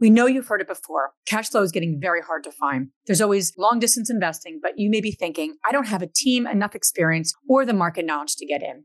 We know you've heard it before. Cash flow is getting very hard to find. There's always long distance investing, but you may be thinking, I don't have a team, enough experience, or the market knowledge to get in.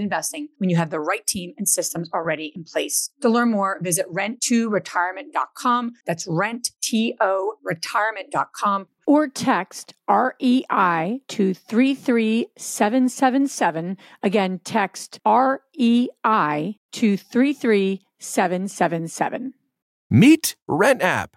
investing when you have the right team and systems already in place. To learn more, visit rent2retirement.com. That's rent, T-O, retirement.com. Or text REI to 33777. Again, text REI to 33777. Meet Rent App,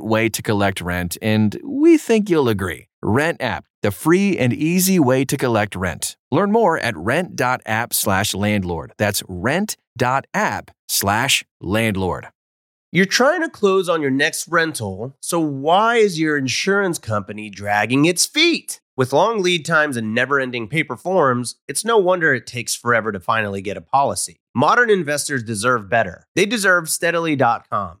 way to collect rent, and we think you'll agree. Rent App, the free and easy way to collect rent. Learn more at rent.app slash landlord. That's rent.app slash landlord. You're trying to close on your next rental, so why is your insurance company dragging its feet? With long lead times and never ending paper forms, it's no wonder it takes forever to finally get a policy. Modern investors deserve better. They deserve steadily.com.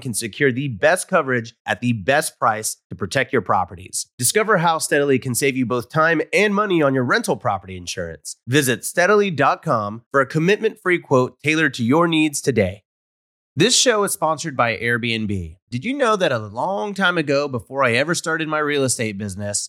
can secure the best coverage at the best price to protect your properties. Discover how Steadily can save you both time and money on your rental property insurance. Visit steadily.com for a commitment free quote tailored to your needs today. This show is sponsored by Airbnb. Did you know that a long time ago, before I ever started my real estate business,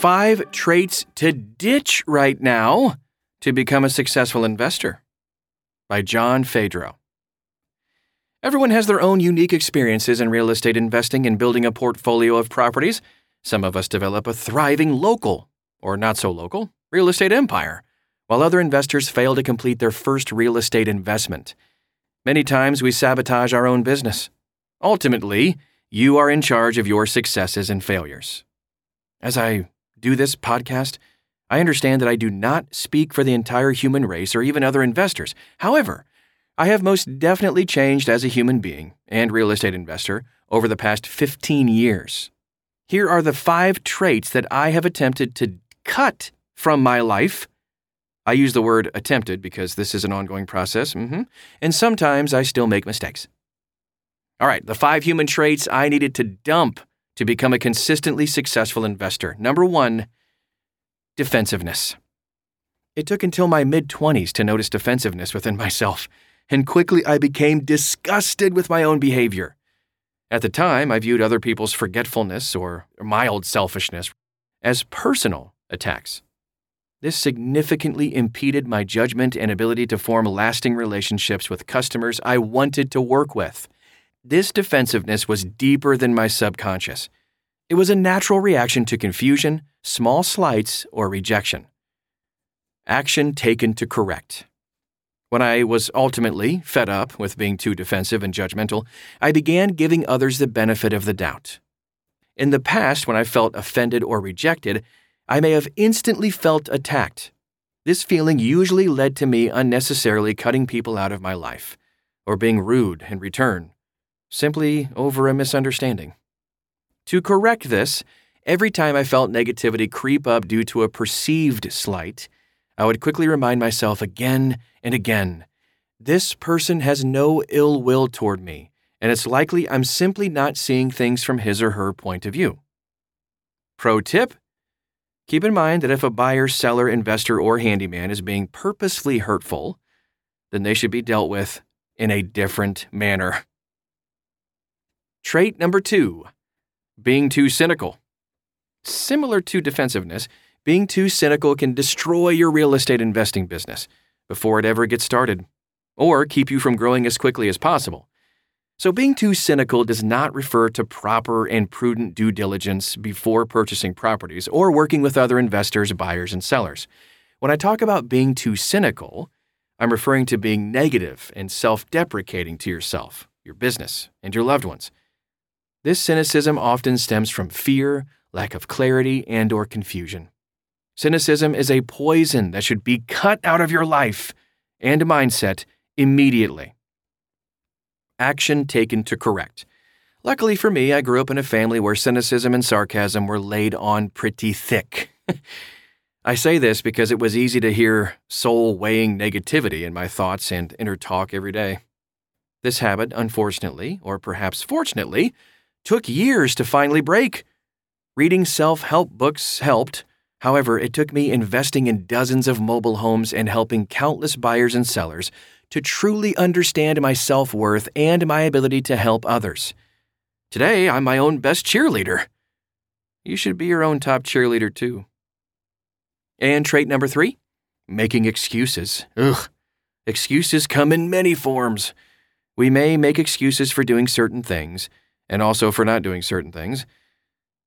Five traits to ditch right now to become a successful investor by John Fedro. Everyone has their own unique experiences in real estate investing and building a portfolio of properties. Some of us develop a thriving local, or not so local, real estate empire, while other investors fail to complete their first real estate investment. Many times we sabotage our own business. Ultimately, you are in charge of your successes and failures. As I do this podcast, I understand that I do not speak for the entire human race or even other investors. However, I have most definitely changed as a human being and real estate investor over the past 15 years. Here are the five traits that I have attempted to cut from my life. I use the word attempted because this is an ongoing process, mm-hmm. and sometimes I still make mistakes. All right, the five human traits I needed to dump to become a consistently successful investor. Number one, defensiveness. It took until my mid 20s to notice defensiveness within myself, and quickly I became disgusted with my own behavior. At the time, I viewed other people's forgetfulness or mild selfishness as personal attacks. This significantly impeded my judgment and ability to form lasting relationships with customers I wanted to work with. This defensiveness was deeper than my subconscious. It was a natural reaction to confusion, small slights, or rejection. Action taken to correct. When I was ultimately fed up with being too defensive and judgmental, I began giving others the benefit of the doubt. In the past, when I felt offended or rejected, I may have instantly felt attacked. This feeling usually led to me unnecessarily cutting people out of my life, or being rude in return, simply over a misunderstanding. To correct this, every time I felt negativity creep up due to a perceived slight, I would quickly remind myself again and again this person has no ill will toward me, and it's likely I'm simply not seeing things from his or her point of view. Pro tip Keep in mind that if a buyer, seller, investor, or handyman is being purposefully hurtful, then they should be dealt with in a different manner. Trait number two being too cynical. Similar to defensiveness, being too cynical can destroy your real estate investing business before it ever gets started, or keep you from growing as quickly as possible. So, being too cynical does not refer to proper and prudent due diligence before purchasing properties or working with other investors, buyers, and sellers. When I talk about being too cynical, I'm referring to being negative and self deprecating to yourself, your business, and your loved ones. This cynicism often stems from fear, lack of clarity, and or confusion. Cynicism is a poison that should be cut out of your life and mindset immediately. Action taken to correct. Luckily for me, I grew up in a family where cynicism and sarcasm were laid on pretty thick. I say this because it was easy to hear soul weighing negativity in my thoughts and inner talk every day. This habit, unfortunately, or perhaps fortunately, took years to finally break. Reading self help books helped, However, it took me investing in dozens of mobile homes and helping countless buyers and sellers to truly understand my self worth and my ability to help others. Today, I'm my own best cheerleader. You should be your own top cheerleader, too. And trait number three making excuses. Ugh. Excuses come in many forms. We may make excuses for doing certain things, and also for not doing certain things.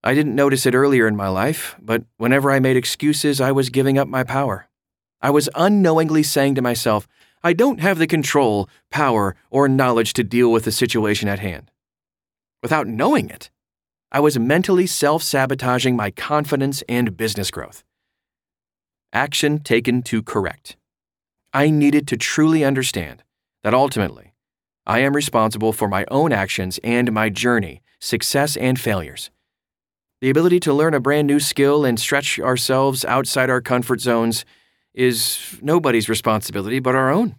I didn't notice it earlier in my life, but whenever I made excuses, I was giving up my power. I was unknowingly saying to myself, I don't have the control, power, or knowledge to deal with the situation at hand. Without knowing it, I was mentally self sabotaging my confidence and business growth. Action taken to correct. I needed to truly understand that ultimately, I am responsible for my own actions and my journey, success and failures. The ability to learn a brand new skill and stretch ourselves outside our comfort zones is nobody's responsibility but our own.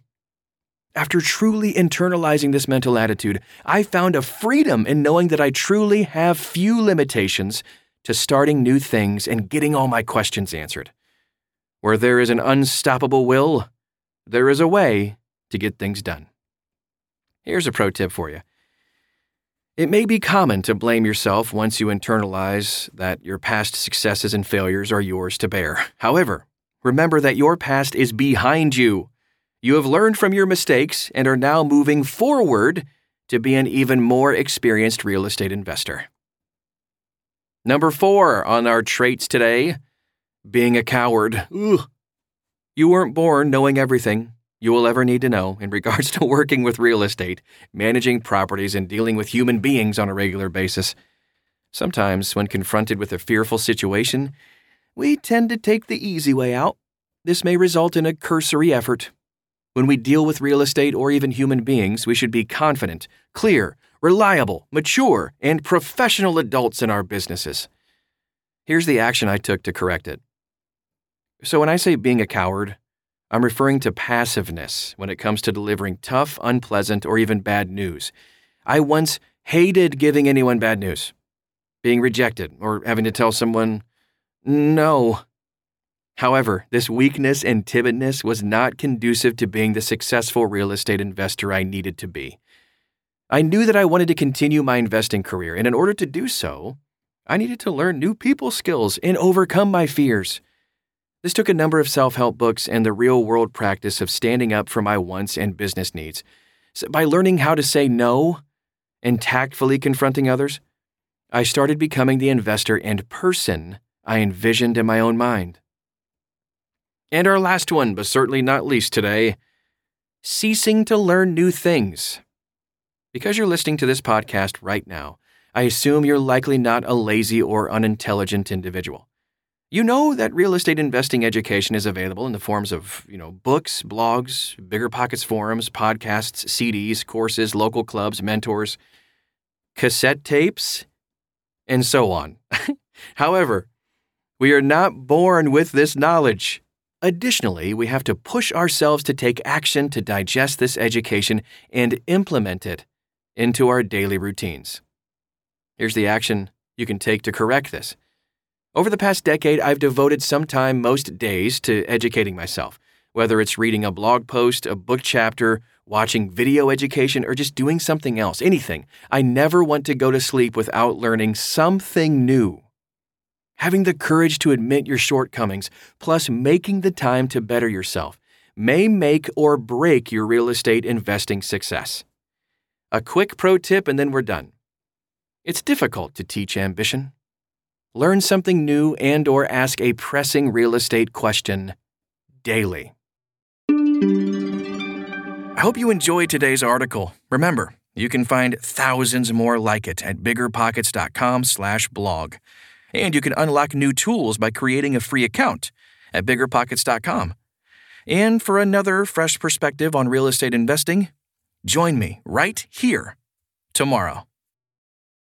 After truly internalizing this mental attitude, I found a freedom in knowing that I truly have few limitations to starting new things and getting all my questions answered. Where there is an unstoppable will, there is a way to get things done. Here's a pro tip for you it may be common to blame yourself once you internalize that your past successes and failures are yours to bear. However, remember that your past is behind you. You have learned from your mistakes and are now moving forward to be an even more experienced real estate investor. Number four on our traits today being a coward. Ugh. You weren't born knowing everything you will ever need to know in regards to working with real estate, managing properties, and dealing with human beings on a regular basis. Sometimes, when confronted with a fearful situation, we tend to take the easy way out. This may result in a cursory effort. When we deal with real estate or even human beings, we should be confident, clear, reliable, mature, and professional adults in our businesses. Here's the action I took to correct it. So, when I say being a coward, I'm referring to passiveness when it comes to delivering tough, unpleasant, or even bad news. I once hated giving anyone bad news, being rejected, or having to tell someone, no. However, this weakness and timidness was not conducive to being the successful real estate investor I needed to be. I knew that I wanted to continue my investing career, and in order to do so, I needed to learn new people skills and overcome my fears. This took a number of self help books and the real world practice of standing up for my wants and business needs. So by learning how to say no and tactfully confronting others, I started becoming the investor and person I envisioned in my own mind. And our last one, but certainly not least today ceasing to learn new things. Because you're listening to this podcast right now, I assume you're likely not a lazy or unintelligent individual. You know that real estate investing education is available in the forms of, you know, books, blogs, Bigger Pockets forums, podcasts, CDs, courses, local clubs, mentors, cassette tapes, and so on. However, we are not born with this knowledge. Additionally, we have to push ourselves to take action to digest this education and implement it into our daily routines. Here's the action you can take to correct this. Over the past decade, I've devoted some time most days to educating myself, whether it's reading a blog post, a book chapter, watching video education, or just doing something else, anything. I never want to go to sleep without learning something new. Having the courage to admit your shortcomings, plus making the time to better yourself, may make or break your real estate investing success. A quick pro tip and then we're done. It's difficult to teach ambition learn something new and or ask a pressing real estate question daily. I hope you enjoyed today's article. Remember, you can find thousands more like it at biggerpockets.com/blog. And you can unlock new tools by creating a free account at biggerpockets.com. And for another fresh perspective on real estate investing, join me right here tomorrow.